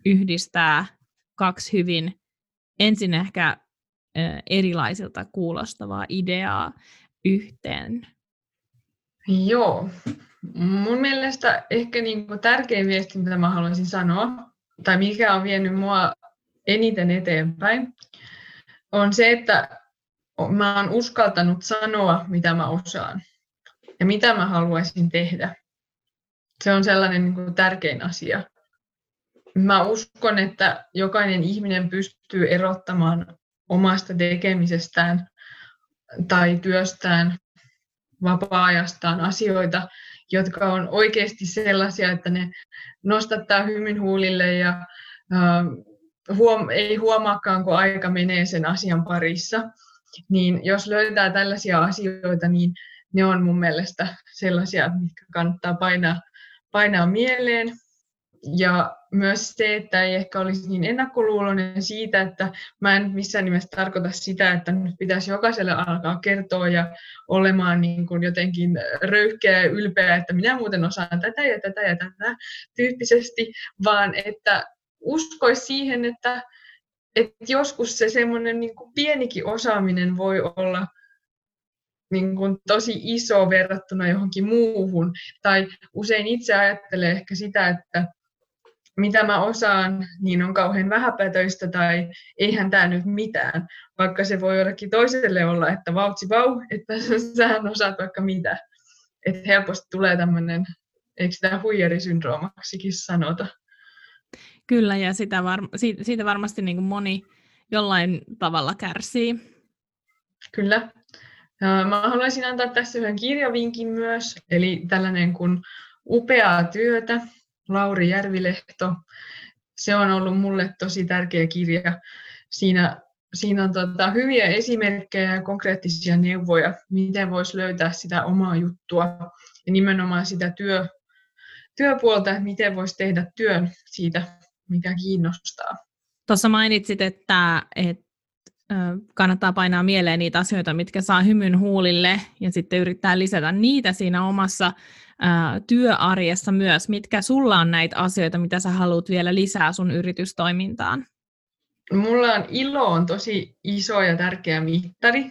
yhdistää kaksi hyvin ensin ehkä erilaisilta kuulostavaa ideaa yhteen? Joo. Mun mielestä ehkä niin kuin tärkein viesti, mitä mä haluaisin sanoa, tai mikä on vienyt mua eniten eteenpäin, on se, että mä oon uskaltanut sanoa, mitä mä osaan ja mitä mä haluaisin tehdä. Se on sellainen niin kuin tärkein asia. Mä uskon, että jokainen ihminen pystyy erottamaan omasta tekemisestään tai työstään, vapaa-ajastaan asioita, jotka on oikeasti sellaisia, että ne nostattaa hymyn huulille ja äh, huom- ei huomaakaan, kun aika menee sen asian parissa. Niin jos löytää tällaisia asioita, niin ne on mun mielestä sellaisia, mitkä kannattaa painaa, painaa mieleen. Ja myös se, että ei ehkä olisi niin ennakkoluuloinen siitä, että mä en missään nimessä tarkoita sitä, että nyt pitäisi jokaiselle alkaa kertoa ja olemaan niin kuin jotenkin röyhkeä ja ylpeä, että minä muuten osaan tätä ja tätä ja tätä tyyppisesti, vaan että uskoisi siihen, että, että joskus se semmoinen niin pienikin osaaminen voi olla niin kuin tosi iso verrattuna johonkin muuhun. Tai usein itse ajattelee ehkä sitä, että mitä mä osaan, niin on kauhean vähäpätöistä tai eihän tämä nyt mitään. Vaikka se voi jollekin toiselle olla, että vautsi vau, että sä osaat vaikka mitä. Että helposti tulee tämmöinen, eikö sitä huijarisyndroomaksikin sanota. Kyllä, ja sitä var, siitä, siitä varmasti niin kuin moni jollain tavalla kärsii. Kyllä. Mä haluaisin antaa tässä yhden kirjavinkin myös, eli tällainen kuin Upeaa työtä, Lauri Järvilehto. Se on ollut mulle tosi tärkeä kirja. Siinä, siinä on tota, hyviä esimerkkejä ja konkreettisia neuvoja, miten voisi löytää sitä omaa juttua ja nimenomaan sitä työ, työpuolta, miten voisi tehdä työn siitä, mikä kiinnostaa. Tuossa mainitsit, että, että kannattaa painaa mieleen niitä asioita, mitkä saa hymyn huulille ja sitten yrittää lisätä niitä siinä omassa ää, työarjessa myös. Mitkä sulla on näitä asioita, mitä sä haluat vielä lisää sun yritystoimintaan? Mulla on ilo on tosi iso ja tärkeä mittari,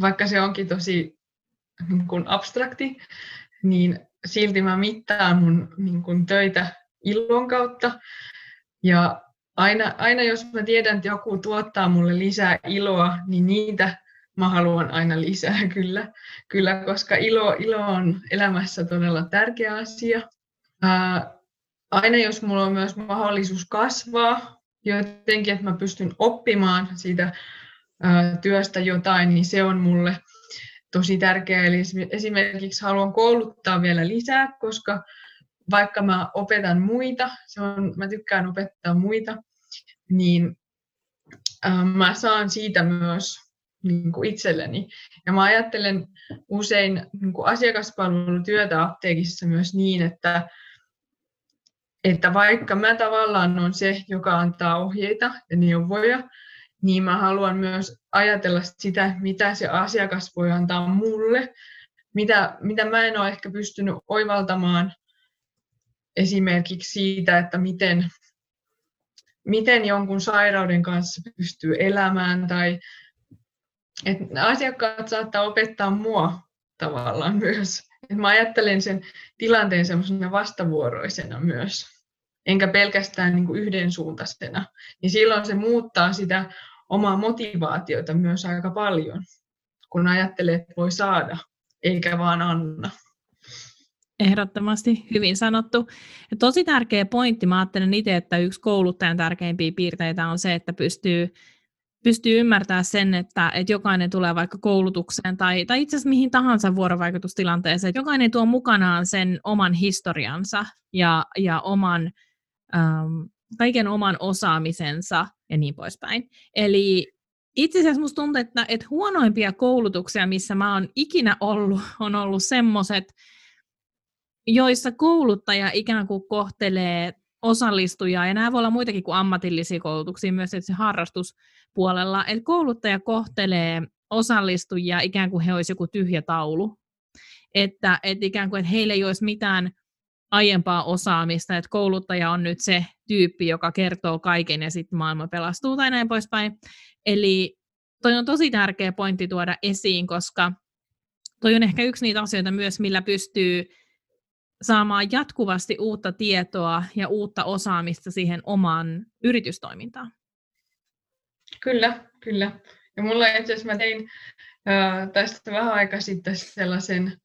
vaikka se onkin tosi niin kuin abstrakti, niin silti mä mittaan mun niin kuin, töitä ilon kautta. Ja aina, aina jos mä tiedän, että joku tuottaa mulle lisää iloa, niin niitä mä haluan aina lisää kyllä, kyllä koska ilo, ilo on elämässä todella tärkeä asia. Ää, aina jos mulla on myös mahdollisuus kasvaa jotenkin, että mä pystyn oppimaan siitä työstä jotain, niin se on mulle tosi tärkeää. Eli esimerkiksi haluan kouluttaa vielä lisää, koska vaikka mä opetan muita, se on, mä tykkään opettaa muita, niin äh, mä saan siitä myös niin kuin itselleni. Ja mä ajattelen usein niin kuin asiakaspalvelutyötä apteekissa myös niin, että, että vaikka mä tavallaan on se, joka antaa ohjeita ja neuvoja, niin mä haluan myös ajatella sitä, mitä se asiakas voi antaa mulle, mitä, mitä mä en ole ehkä pystynyt oivaltamaan esimerkiksi siitä, että miten, miten jonkun sairauden kanssa pystyy elämään tai että asiakkaat saattaa opettaa mua tavallaan myös. Et mä ajattelen sen tilanteen semmoisena vastavuoroisena myös, enkä pelkästään niin kuin yhdensuuntaisena. Niin silloin se muuttaa sitä omaa motivaatiota myös aika paljon, kun ajattelee, että voi saada, eikä vaan anna. Ehdottomasti hyvin sanottu. Ja tosi tärkeä pointti, mä ajattelen itse, että yksi kouluttajan tärkeimpiä piirteitä on se, että pystyy, pystyy ymmärtämään sen, että, että jokainen tulee vaikka koulutukseen tai, tai itse asiassa mihin tahansa vuorovaikutustilanteeseen, että jokainen tuo mukanaan sen oman historiansa ja, ja oman, ähm, kaiken oman osaamisensa ja niin poispäin. Eli itse asiassa musta tuntuu, että, että huonoimpia koulutuksia, missä mä oon ikinä ollut, on ollut semmoiset, joissa kouluttaja ikään kuin kohtelee osallistujaa, ja nämä voi olla muitakin kuin ammatillisia koulutuksia, myös se harrastuspuolella, että kouluttaja kohtelee osallistujia ikään kuin he olisivat joku tyhjä taulu, että, että ikään kuin että heillä ei olisi mitään aiempaa osaamista, että kouluttaja on nyt se tyyppi, joka kertoo kaiken ja sitten maailma pelastuu tai näin poispäin. Eli toi on tosi tärkeä pointti tuoda esiin, koska toi on ehkä yksi niitä asioita myös, millä pystyy saamaan jatkuvasti uutta tietoa ja uutta osaamista siihen omaan yritystoimintaan. Kyllä, kyllä. Ja mulla itse asiassa mä tein äh, tästä vähän aikaa sitten sellaisen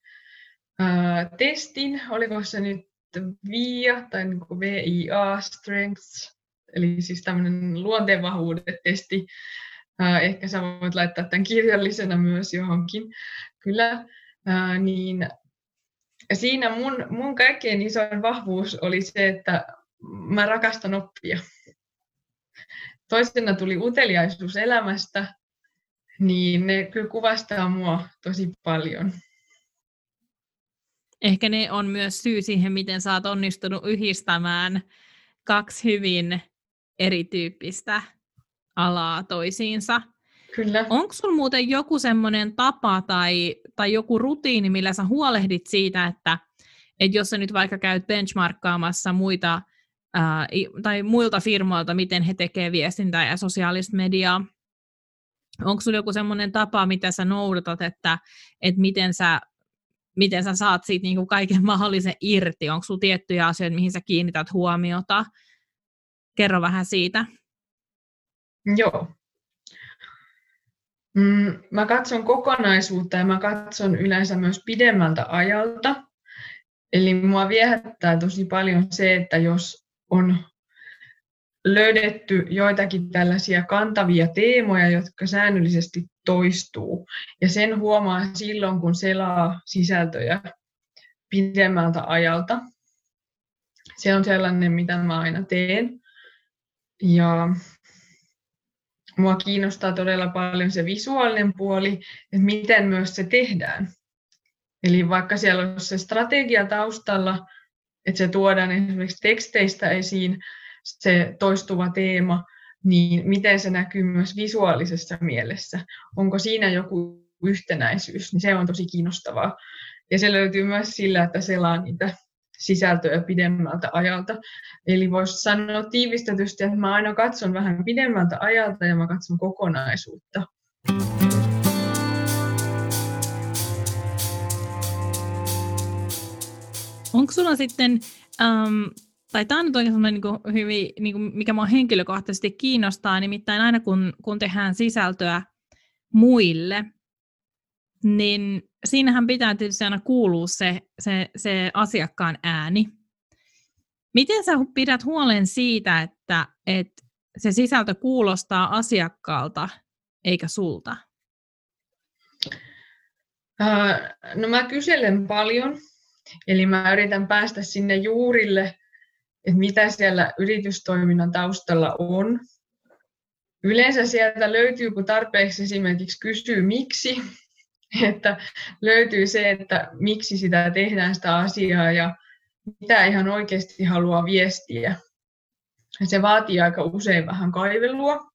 äh, testin, oliko se nyt VIA tai niin kuin VIA Strengths, eli siis tämmöinen luonteenvahvuudet-testi. Ehkä sä voit laittaa tämän kirjallisena myös johonkin. Kyllä, niin siinä mun, mun kaikkein isoin vahvuus oli se, että mä rakastan oppia. Toisena tuli uteliaisuus elämästä, niin ne kyllä kuvastaa mua tosi paljon. Ehkä ne on myös syy siihen, miten sä oot onnistunut yhdistämään kaksi hyvin erityyppistä alaa toisiinsa. Kyllä. Onko sulla muuten joku semmoinen tapa tai, tai joku rutiini, millä sä huolehdit siitä, että, että jos sä nyt vaikka käyt benchmarkkaamassa muita ää, tai muilta firmoilta, miten he tekevät viestintää ja sosiaalista mediaa, onko sulla joku semmoinen tapa, mitä sä noudatat, että, että miten sä miten sä saat siitä niin kuin kaiken mahdollisen irti? Onko sulla tiettyjä asioita, mihin sä kiinnität huomiota? Kerro vähän siitä. Joo, Mm, mä katson kokonaisuutta ja mä katson yleensä myös pidemmältä ajalta. Eli mua viehättää tosi paljon se, että jos on löydetty joitakin tällaisia kantavia teemoja, jotka säännöllisesti toistuu. Ja sen huomaa silloin, kun selaa sisältöjä pidemmältä ajalta. Se on sellainen, mitä mä aina teen. Ja mua kiinnostaa todella paljon se visuaalinen puoli, että miten myös se tehdään. Eli vaikka siellä on se strategia taustalla, että se tuodaan esimerkiksi teksteistä esiin, se toistuva teema, niin miten se näkyy myös visuaalisessa mielessä. Onko siinä joku yhtenäisyys, niin se on tosi kiinnostavaa. Ja se löytyy myös sillä, että selaa niitä sisältöä pidemmältä ajalta. Eli voisi sanoa tiivistetysti, että mä aina katson vähän pidemmältä ajalta ja mä katson kokonaisuutta. Onko sulla sitten, um, tai tämä on nyt oikein niin hyvin, niin kuin mikä minua henkilökohtaisesti kiinnostaa, nimittäin aina kun, kun tehdään sisältöä muille, niin siinähän pitää tietysti aina kuulua se, se, se asiakkaan ääni. Miten sä pidät huolen siitä, että, että se sisältö kuulostaa asiakkaalta eikä sulta? No mä kyselen paljon, eli mä yritän päästä sinne juurille, että mitä siellä yritystoiminnan taustalla on. Yleensä sieltä löytyy, kun tarpeeksi esimerkiksi kysyy miksi, että löytyy se, että miksi sitä tehdään sitä asiaa ja mitä ihan oikeasti haluaa viestiä. Se vaatii aika usein vähän kaivelua.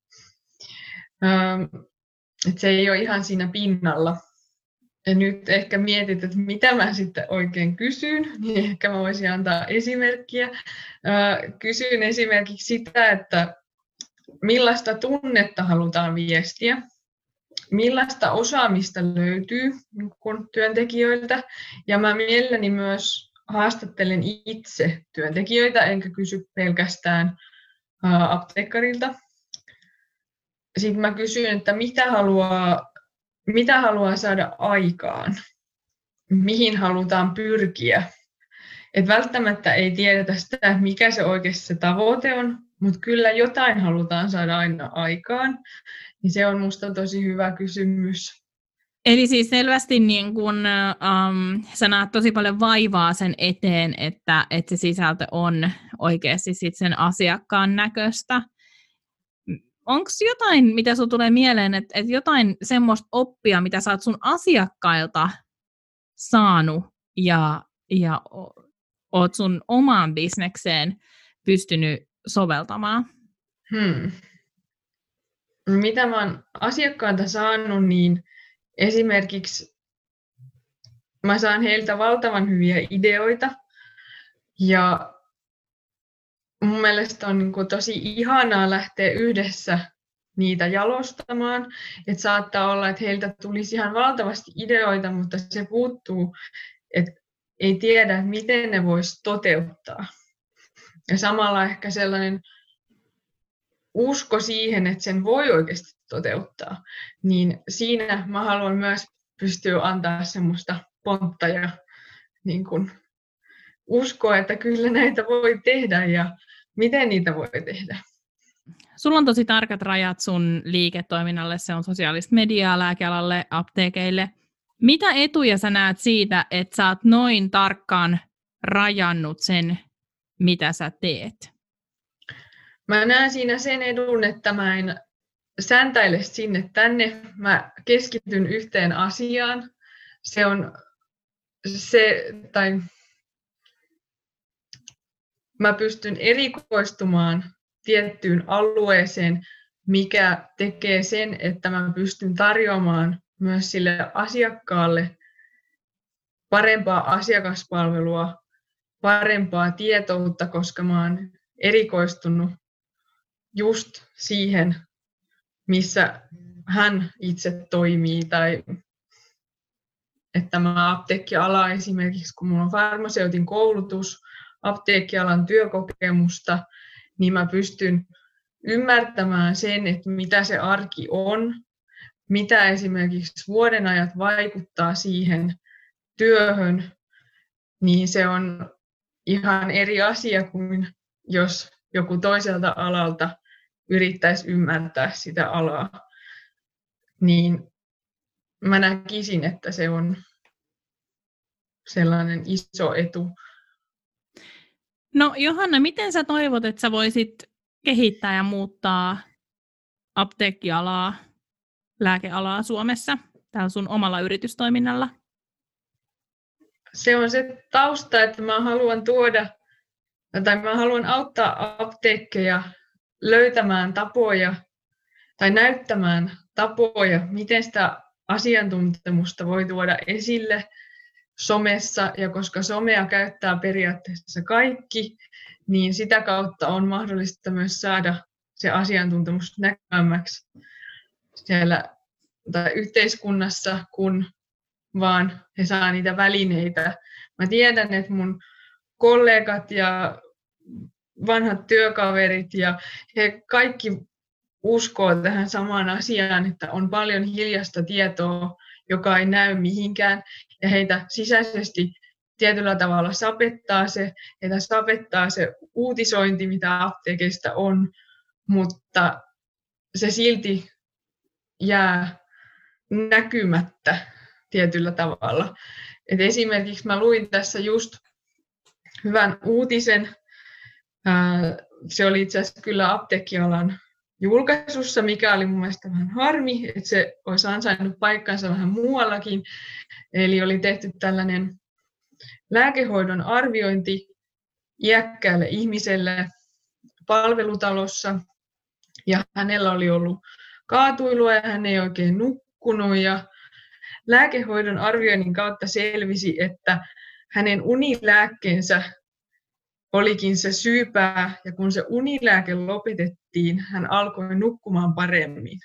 Että se ei ole ihan siinä pinnalla. Ja nyt ehkä mietit, että mitä mä sitten oikein kysyn, niin ehkä mä voisin antaa esimerkkiä. Kysyn esimerkiksi sitä, että millaista tunnetta halutaan viestiä, millaista osaamista löytyy työntekijöiltä, ja mä mielelläni myös haastattelen itse työntekijöitä, enkä kysy pelkästään apteekkarilta. Sitten mä kysyn, että mitä haluaa, mitä haluaa saada aikaan, mihin halutaan pyrkiä. Et välttämättä ei tiedetä sitä, mikä se oikeasti se tavoite on, mutta kyllä jotain halutaan saada aina aikaan. Niin se on minusta tosi hyvä kysymys. Eli siis selvästi niin kun, um, sä näet tosi paljon vaivaa sen eteen, että, että se sisältö on oikeasti sit sen asiakkaan näköistä. Onko jotain, mitä sinulle tulee mieleen, että, että jotain semmoista oppia, mitä sä oot sun asiakkailta saanut ja, ja oot sun omaan bisnekseen pystynyt soveltamaan? Hmm. Mitä mä oon asiakkailta saanut, niin esimerkiksi mä saan heiltä valtavan hyviä ideoita ja mun mielestä on niin kuin tosi ihanaa lähteä yhdessä niitä jalostamaan. Että saattaa olla, että heiltä tulisi ihan valtavasti ideoita, mutta se puuttuu, että ei tiedä, miten ne voisi toteuttaa. Ja samalla ehkä sellainen usko siihen, että sen voi oikeasti toteuttaa, niin siinä mä haluan myös pystyä antaa semmoista pontta ja niin kuin uskoa, että kyllä näitä voi tehdä ja miten niitä voi tehdä. Sulla on tosi tarkat rajat sun liiketoiminnalle, se on sosiaalista mediaa lääkealalle, apteekeille. Mitä etuja sä näet siitä, että sä oot noin tarkkaan rajannut sen, mitä sä teet? Mä näen siinä sen edun, että mä en säntäile sinne tänne. Mä keskityn yhteen asiaan. Se on se, tai mä pystyn erikoistumaan tiettyyn alueeseen, mikä tekee sen, että mä pystyn tarjoamaan myös sille asiakkaalle parempaa asiakaspalvelua, parempaa tietoutta, koska mä oon erikoistunut just siihen, missä hän itse toimii tai että tämä apteekkiala esimerkiksi, kun minulla on farmaseutin koulutus, apteekkialan työkokemusta, niin mä pystyn ymmärtämään sen, että mitä se arki on, mitä esimerkiksi vuodenajat vaikuttaa siihen työhön, niin se on ihan eri asia kuin jos joku toiselta alalta yrittäisi ymmärtää sitä alaa, niin mä näkisin, että se on sellainen iso etu. No Johanna, miten sä toivot, että sä voisit kehittää ja muuttaa apteekkialaa, lääkealaa Suomessa täällä sun omalla yritystoiminnalla? Se on se tausta, että mä haluan tuoda tai mä haluan auttaa apteekkeja löytämään tapoja tai näyttämään tapoja, miten sitä asiantuntemusta voi tuoda esille somessa, ja koska somea käyttää periaatteessa kaikki, niin sitä kautta on mahdollista myös saada se asiantuntemus näkyvämmäksi siellä tai yhteiskunnassa, kun vaan he saa niitä välineitä. Mä tiedän, että mun kollegat ja vanhat työkaverit ja he kaikki uskoo tähän samaan asiaan, että on paljon hiljasta tietoa, joka ei näy mihinkään ja heitä sisäisesti tietyllä tavalla sapettaa se, heitä sapettaa se uutisointi, mitä apteekista on, mutta se silti jää näkymättä tietyllä tavalla. Et esimerkiksi mä luin tässä just hyvän uutisen. Se oli itse asiassa kyllä apteekkialan julkaisussa, mikä oli mun mielestä vähän harmi, että se olisi ansainnut paikkansa vähän muuallakin. Eli oli tehty tällainen lääkehoidon arviointi iäkkäälle ihmiselle palvelutalossa, ja hänellä oli ollut kaatuilua ja hän ei oikein nukkunut, ja lääkehoidon arvioinnin kautta selvisi, että hänen unilääkkeensä olikin se syypää, ja kun se unilääke lopetettiin, hän alkoi nukkumaan paremmin.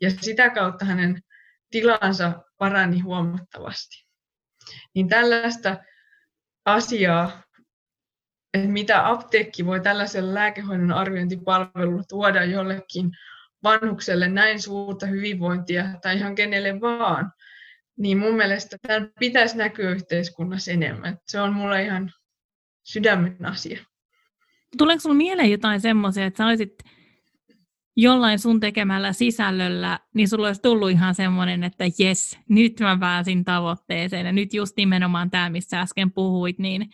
Ja sitä kautta hänen tilansa parani huomattavasti. Niin tällaista asiaa, että mitä apteekki voi tällaisella lääkehoidon arviointipalvelulla tuoda jollekin vanhukselle näin suurta hyvinvointia tai ihan kenelle vaan, niin mun mielestä tämä pitäisi näkyä yhteiskunnassa enemmän. Se on mulle ihan sydämen asia. Tuleeko sinulla mieleen jotain semmoisia, että sä olisit jollain sun tekemällä sisällöllä, niin sulla olisi tullut ihan semmoinen, että jes, nyt mä pääsin tavoitteeseen ja nyt just nimenomaan tämä, missä äsken puhuit, niin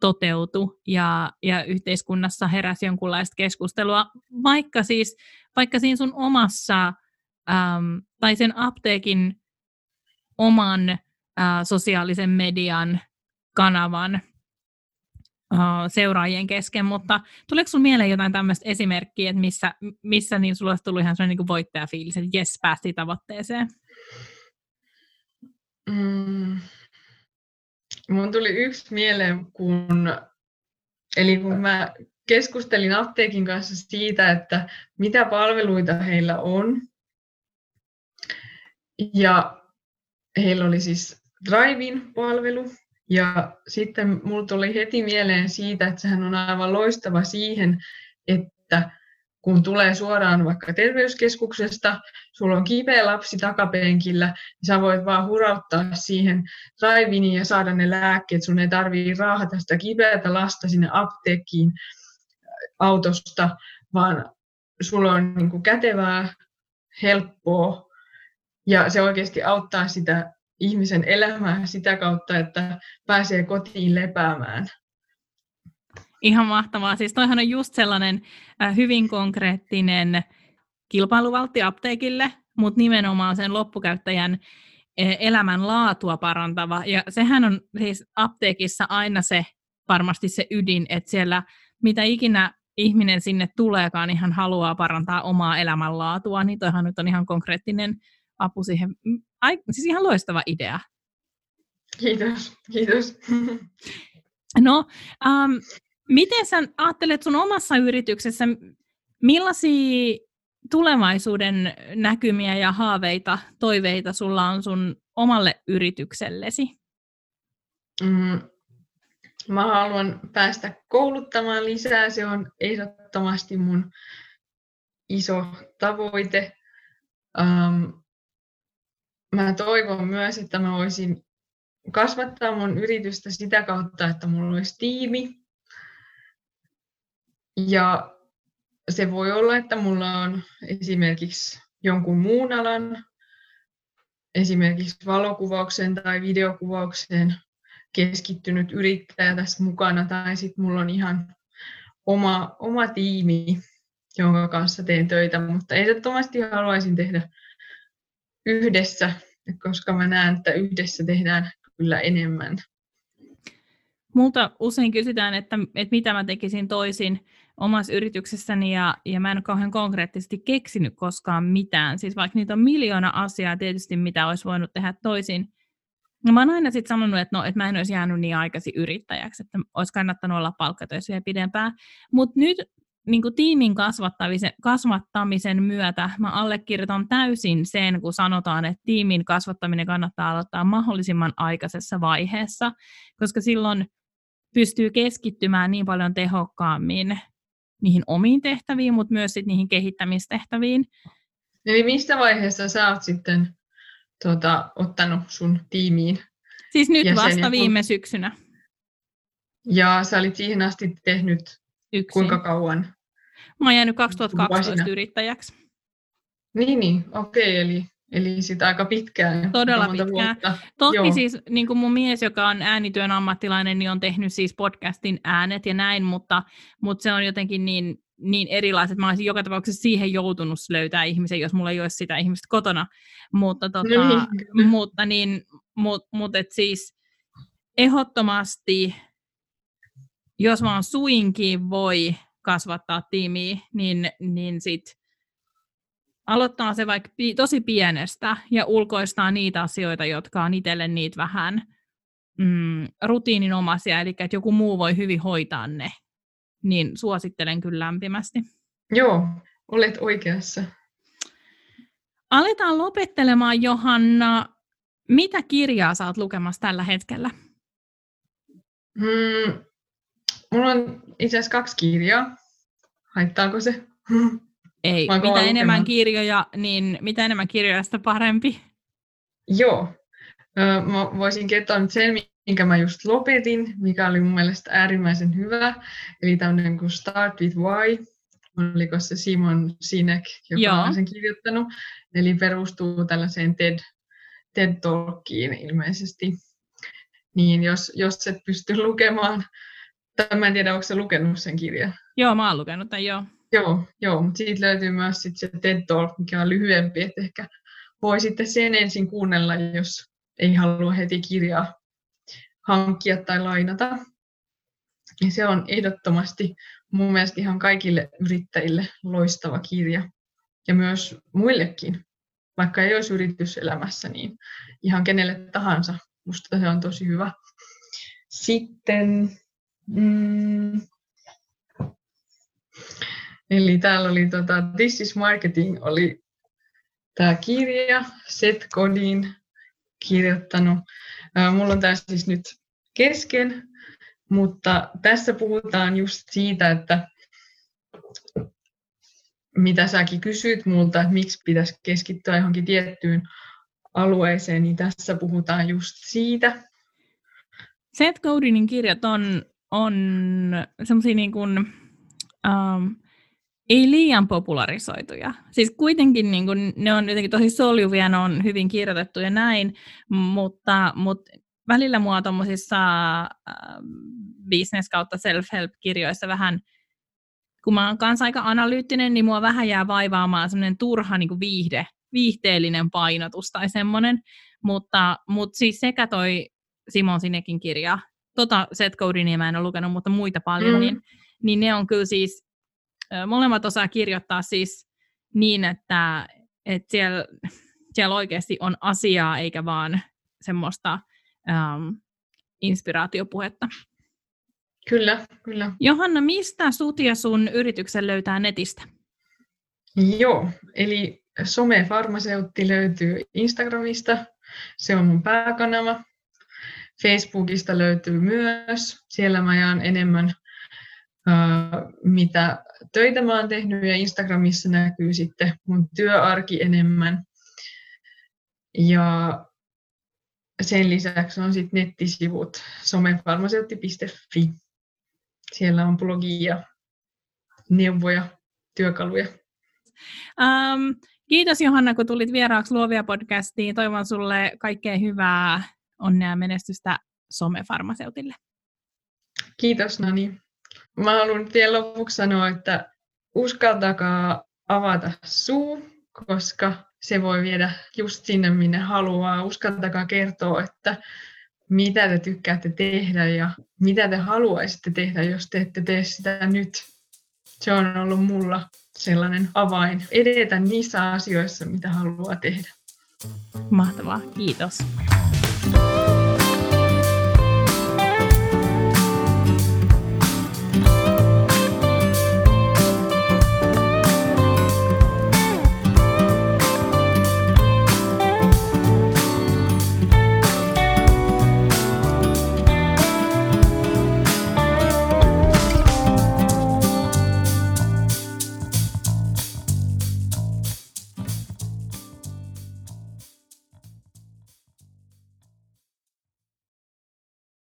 toteutu ja, ja yhteiskunnassa heräsi jonkunlaista keskustelua, vaikka siis, vaikka siinä sun omassa äm, tai sen apteekin oman ä, sosiaalisen median kanavan seuraajien kesken, mutta tuleeko sinulle mieleen jotain tämmöistä esimerkkiä, että missä, missä niin sulla olisi tullut ihan sellainen niin voittajafiilis, että jes, päästiin tavoitteeseen? Mm. Mun tuli yksi mieleen, kun, eli kun mä keskustelin apteekin kanssa siitä, että mitä palveluita heillä on. Ja heillä oli siis Drive-in-palvelu, ja sitten mulla tuli heti mieleen siitä, että sehän on aivan loistava siihen, että kun tulee suoraan vaikka terveyskeskuksesta, sulla on kipeä lapsi takapenkillä, niin sä voit vaan hurauttaa siihen raiviniin ja saada ne lääkkeet. Sun ei tarvii raahata sitä kipeätä lasta sinne apteekkiin autosta, vaan sulla on niin kuin kätevää, helppoa ja se oikeasti auttaa sitä ihmisen elämää sitä kautta, että pääsee kotiin lepäämään. Ihan mahtavaa. Siis toihan on just sellainen äh, hyvin konkreettinen kilpailuvaltti apteekille, mutta nimenomaan sen loppukäyttäjän e, elämän laatua parantava. Ja sehän on siis apteekissa aina se varmasti se ydin, että siellä mitä ikinä ihminen sinne tuleekaan, niin hän haluaa parantaa omaa elämänlaatua, niin toihan nyt on ihan konkreettinen apu siihen. Ai, siis ihan loistava idea. Kiitos, kiitos. No, um, miten sä ajattelet sun omassa yrityksessä, millaisia tulevaisuuden näkymiä ja haaveita, toiveita sulla on sun omalle yrityksellesi? Mm, mä haluan päästä kouluttamaan lisää, se on ehdottomasti mun iso tavoite. Um, mä toivon myös, että mä voisin kasvattaa mun yritystä sitä kautta, että mulla olisi tiimi. Ja se voi olla, että mulla on esimerkiksi jonkun muun alan, esimerkiksi valokuvaukseen tai videokuvaukseen keskittynyt yrittäjä tässä mukana, tai sitten mulla on ihan oma, oma tiimi, jonka kanssa teen töitä, mutta ehdottomasti haluaisin tehdä yhdessä, koska mä näen, että yhdessä tehdään kyllä enemmän. Multa usein kysytään, että, että mitä mä tekisin toisin omassa yrityksessäni ja, ja mä en ole kauhean konkreettisesti keksinyt koskaan mitään. Siis vaikka niitä on miljoona asiaa tietysti, mitä olisi voinut tehdä toisin. No mä oon aina sitten sanonut, että, no, että mä en olisi jäänyt niin aikaisin yrittäjäksi, että olisi kannattanut olla palkkatöissä vielä pidempään. Mutta nyt niin kuin tiimin kasvattamisen, kasvattamisen myötä mä allekirjoitan täysin sen, kun sanotaan, että tiimin kasvattaminen kannattaa aloittaa mahdollisimman aikaisessa vaiheessa, koska silloin pystyy keskittymään niin paljon tehokkaammin niihin omiin tehtäviin, mutta myös sit niihin kehittämistehtäviin. Eli mistä vaiheessa sä oot sitten tuota, ottanut sun tiimiin? Siis nyt vasta kun... viime syksynä. Ja sä olit siihen asti tehnyt Yksin. kuinka kauan? Mä oon jäänyt 2012 Vuosina. yrittäjäksi. Niin, niin. okei, eli, eli sitä aika pitkään. Todella pitkään. vuotta. Toki Joo. siis niin kuin mun mies, joka on äänityön ammattilainen, niin on tehnyt siis podcastin äänet ja näin, mutta, mutta se on jotenkin niin, niin erilaiset. Mä olisin joka tapauksessa siihen joutunut löytää ihmisen, jos mulla ei olisi sitä ihmistä kotona. Mutta, tota, No niin, kyllä. mutta, niin, mut, mut et siis ehdottomasti, jos vaan suinkin voi kasvattaa tiimiä, niin, niin sit aloittaa se vaikka tosi pienestä ja ulkoistaa niitä asioita, jotka on itselle niitä vähän mm, rutiininomaisia, eli että joku muu voi hyvin hoitaa ne, niin suosittelen kyllä lämpimästi. Joo, olet oikeassa. Aletaan lopettelemaan, Johanna. Mitä kirjaa oot lukemassa tällä hetkellä? Hmm, mulla on itse asiassa kaksi kirjaa. Haittaako se? Ei, mitä kova enemmän lukemaan. kirjoja, niin mitä enemmän kirjoja, sitä parempi. Joo. Mä voisin kertoa nyt sen, minkä mä just lopetin, mikä oli mun mielestä äärimmäisen hyvä. Eli tämmöinen kuin Start with Why. Oliko se Simon Sinek, joka Joo. on sen kirjoittanut. Eli perustuu tällaiseen TED, TED Talkiin ilmeisesti. Niin jos, jos et pysty lukemaan, tai mä en tiedä, onko se lukenut sen kirjan. Joo, mä oon lukenut tämän, joo. Joo, joo mutta siitä löytyy myös sit se TED Talk, mikä on lyhyempi, että ehkä voi sitten sen ensin kuunnella, jos ei halua heti kirjaa hankkia tai lainata. Ja se on ehdottomasti mun mielestä ihan kaikille yrittäjille loistava kirja. Ja myös muillekin, vaikka ei olisi yrityselämässä, niin ihan kenelle tahansa. Musta se on tosi hyvä. Sitten mm, Eli täällä oli tota, This is Marketing oli tämä kirja, Seth Godin kirjoittanut. Mulla on tämä siis nyt kesken, mutta tässä puhutaan just siitä, että mitä säkin kysyt multa, että miksi pitäisi keskittyä johonkin tiettyyn alueeseen, niin tässä puhutaan just siitä. Seth Godinin kirjat on, on semmoisia niin kuin, um, ei liian popularisoituja. Siis kuitenkin niin kuin, ne on jotenkin tosi soljuvia, ne on hyvin kirjoitettu ja näin, mutta, mutta välillä mua tuommoisissa uh, business kautta self-help-kirjoissa vähän, kun mä oon kanssa aika analyyttinen, niin mua vähän jää vaivaamaan semmoinen turha niin kuin viihde, viihteellinen painotus tai semmoinen, mutta, mutta siis sekä toi Simon Sinekin kirja, tota Seth Godinia mä en ole lukenut, mutta muita paljon, mm. niin, niin ne on kyllä siis, molemmat osaa kirjoittaa siis niin, että, että siellä, siellä oikeasti on asiaa eikä vaan semmoista um, inspiraatiopuhetta. Kyllä, kyllä. Johanna, mistä sut ja sun yrityksen löytää netistä? Joo, eli somefarmaseutti löytyy Instagramista, se on mun pääkanava. Facebookista löytyy myös, siellä mä jaan enemmän mitä töitä mä oon tehnyt ja Instagramissa näkyy sitten mun työarki enemmän. Ja sen lisäksi on sitten nettisivut somefarmaseutti.fi. Siellä on blogia, neuvoja, työkaluja. Um, kiitos Johanna, kun tulit vieraaksi Luovia podcastiin. Toivon sulle kaikkea hyvää, onnea ja menestystä somefarmaseutille. Kiitos Nani. Mä haluan vielä lopuksi sanoa, että uskaltakaa avata suu, koska se voi viedä just sinne, minne haluaa. Uskaltakaa kertoa, että mitä te tykkäätte tehdä ja mitä te haluaisitte tehdä, jos te ette tee sitä nyt. Se on ollut mulla sellainen avain edetä niissä asioissa, mitä haluaa tehdä. Mahtavaa, kiitos.